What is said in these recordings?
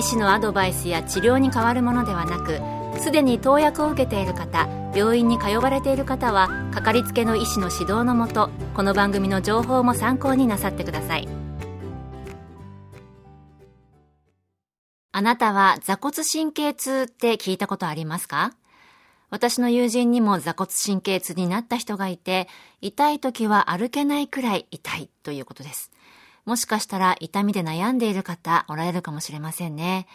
医師のアドバイスや治療に変わるものではなくすでに投薬を受けている方病院に通われている方はかかりつけの医師の指導のもとこの番組の情報も参考になさってくださいあなたは座骨神経痛って聞いたことありますか？私の友人にも座骨神経痛になった人がいて、痛い時は歩けないくらい痛いということです。もしかしたら痛みで悩んでいる方おられるかもしれませんね。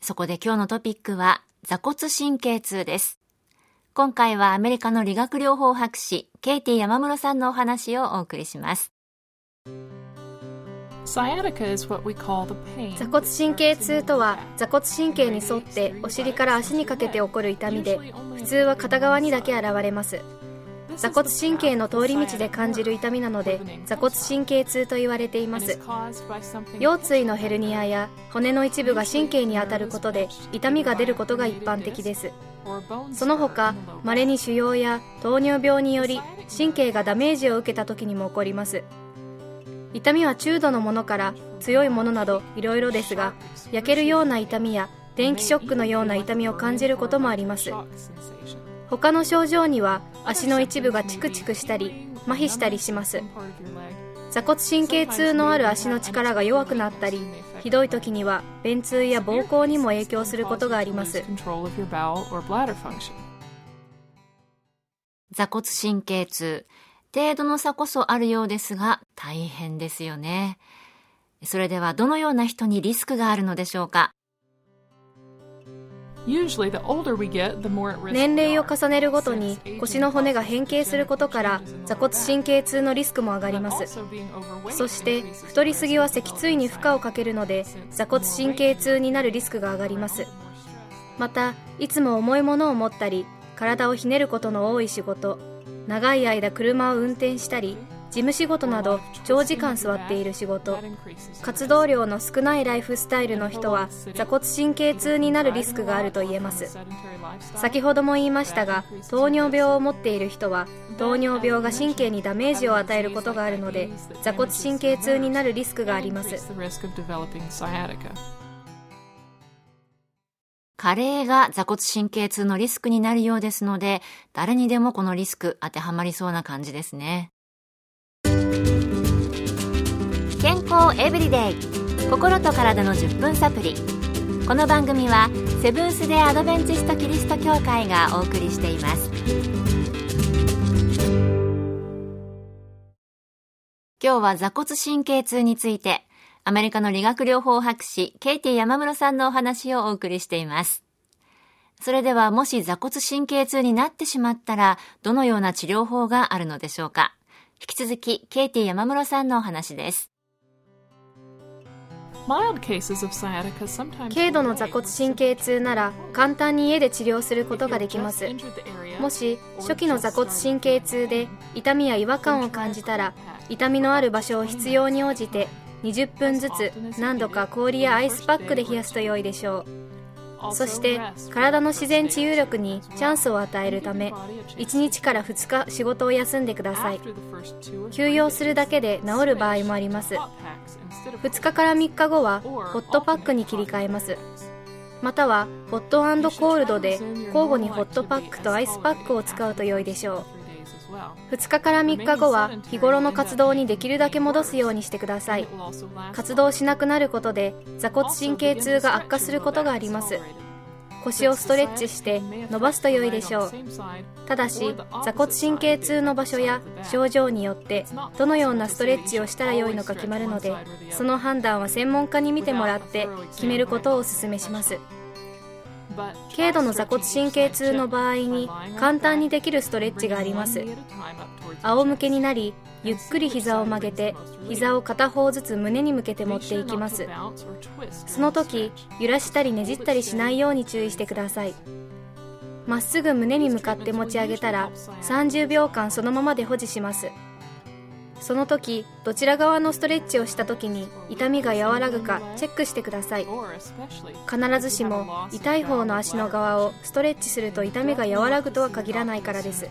そこで今日のトピックは座骨神経痛です。今回はアメリカの理学療法博士、ケイティ山室さんのお話をお送りします。座骨神経痛とは座骨神経に沿ってお尻から足にかけて起こる痛みで普通は片側にだけ現れます座骨神経の通り道で感じる痛みなので座骨神経痛と言われています。腰椎のヘルニアや骨の一部が神経に当たることで痛みが出ることが一般的です。その他稀に腫瘍や糖尿病により神経がダメージを受けた時にも起こります。痛みは中度のものから強いものなどいろいろですが焼けるような痛みや電気ショックのような痛みを感じることもあります。他の症状には足の一部がチクチクしたり麻痺したりします。座骨神経痛のある足の力が弱くなったりひどい時には便通や膀胱にも影響することがあります。座骨神経痛。程度の差こそあるようですが大変ですよね。それではどのような人にリスクがあるのでしょうか？年齢を重ねるごとに腰の骨が変形することから座骨神経痛のリスクも上がります。そして太りすぎは脊椎に負荷をかけるので座骨神経痛になるリスクが上がります。またいつも重いものを持ったり体をひねることの多い仕事長い間車を運転したり事務仕事など長時間座っている仕事。活動量の少ないライフスタイルの人は座骨神経痛になるリスクがあると言えます。先ほども言いましたが糖尿病を持っている人は糖尿病が神経にダメージを与えることがあるので座骨神経痛になるリスクがあります。加齢が座骨神経痛のリスクになるようですので誰にでもこのリスク当てはまりそうな感じですね。健康エブリデイ。心と体の10分サプリこの番組はセブンス・デ・アドベンチスト・キリスト教会がお送りしています。今日は座骨神経痛についてアメリカの理学療法博士ケイティ山室さんのお話をお送りしています。それではもし座骨神経痛になってしまったらどのような治療法があるのでしょうか。引き続きケイティ山室さんのお話です。軽度の座骨神経痛なら簡単に家で治療することができます。もし初期の座骨神経痛で痛みや違和感を感じたら痛みのある場所を必要に応じて20分ずつ何度か氷やアイスパックで冷やすと良いでしょう。そして体の自然治癒力にチャンスを与えるため1日から2日仕事を休んでください。休養するだけで治る場合もあります2日から3日後はホットパックに切り替えます。またはホットコールドで交互にホットパックとアイスパックを使うと良いでしょう。2日から3日後は日頃の活動にできるだけ戻すようにしてください。活動しなくなることで座骨神経痛が悪化することがあります。腰をストレッチして伸ばすと良いでしょう。ただし座骨神経痛の場所や症状によってどのようなストレッチをしたら良いのか決まるのでその判断は専門家に見てもらって決めることをお勧めします。軽度の座骨神経痛の場合に簡単にできるストレッチがあります。仰向けになりゆっくり膝を曲げて膝を片方ずつ胸に向けて持っていきます。その時揺らしたりねじったりしないように注意してください。まっすぐ胸に向かって持ち上げたら30秒間そのままで保持します。その時どちら側のストレッチをした時に痛みが和らぐかチェックしてください。必ずしも痛い方の足の側をストレッチすると痛みが和らぐとは限らないからです。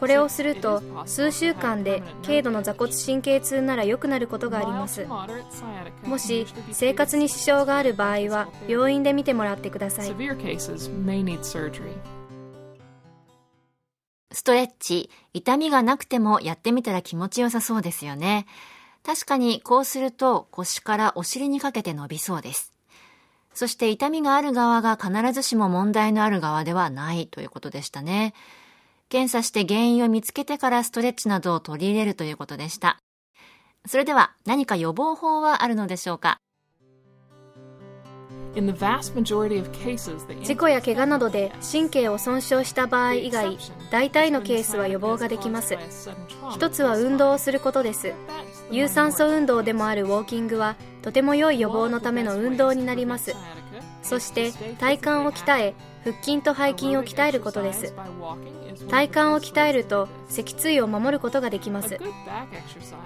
これをすると数週間で軽度の座骨神経痛なら良くなることがあります。もし生活に支障がある場合は病院で見てもらってください。ストレッチ、痛みがなくてもやってみたら気持ちよさそうですよね。確かにこうすると腰からお尻にかけて伸びそうです。そして痛みがある側が必ずしも問題のある側ではないということでしたね。検査して原因を見つけてからストレッチなどを取り入れるということでした。それでは何か予防法はあるのでしょうか？事故や怪我などで神経を損傷した場合以外大体のケースは予防ができます。一つは運動をすることです。有酸素運動でもあるウォーキングはとても良い予防のための運動になります。そして体幹を鍛え腹筋と背筋を鍛えることです。体幹を鍛えると脊椎を守ることができます。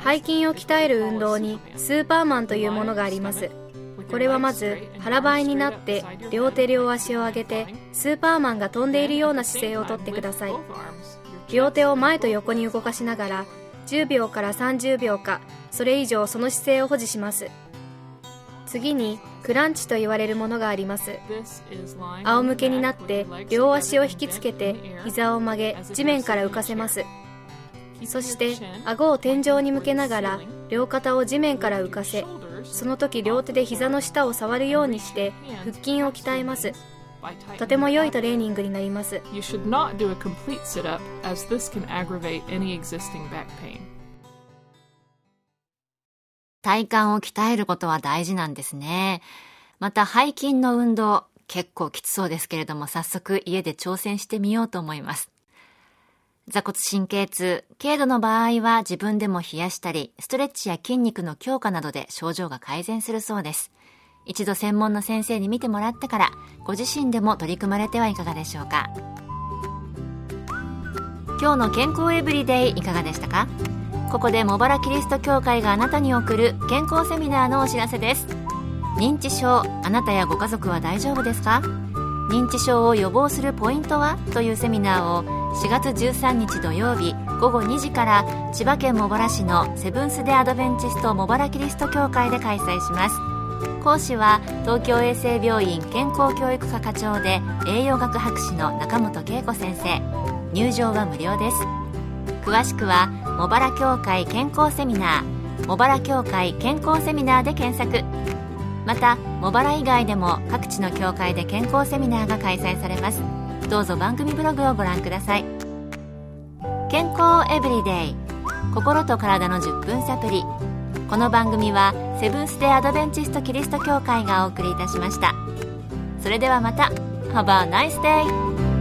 背筋を鍛える運動にスーパーマンというものがありますこれはまず腹ばいになって両手両足を上げてスーパーマンが飛んでいるような姿勢をとってください。両手を前と横に動かしながら10秒から30秒かそれ以上その姿勢を保持します。次にクランチと言われるものがあります。仰向けになって両足を引きつけて膝を曲げ地面から浮かせます。そして顎を天井に向けながら両肩を地面から浮かせその時両手で膝の下を触るようにして腹筋を鍛えます。とても良いトレーニングになります。体幹を鍛えることは大事なんですね。また背筋の運動結構きつそうですけれども早速家で挑戦してみようと思います座骨神経痛、軽度の場合は自分でも冷やしたり、ストレッチや筋肉の強化などで症状が改善するそうです。一度専門の先生に見てもらってから、ご自身でも取り組まれてはいかがでしょうか。今日の健康エブリデイいかがでしたか？ここで茂原キリスト教会があなたに送る健康セミナーのお知らせです。認知症、あなたやご家族は大丈夫ですか？認知症を予防するポイントはというセミナーを4月13日土曜日午後2時から千葉県茂原市のセブンス・デ・アドベンチスト茂原キリスト教会で開催します。講師は東京衛生病院健康教育科課長で栄養学博士の中本恵子先生。入場は無料です。詳しくは茂原協会健康セミナー。茂原協会健康セミナーで検索。また茂原以外でも各地の教会で健康セミナーが開催されます。どうぞ番組ブログをご覧ください。健康エブリデイ。心と体の10分サプリこの番組はセブンス・デ・アドベンチスト・キリスト教会がお送りいたしました。それではまた。Have a nice day!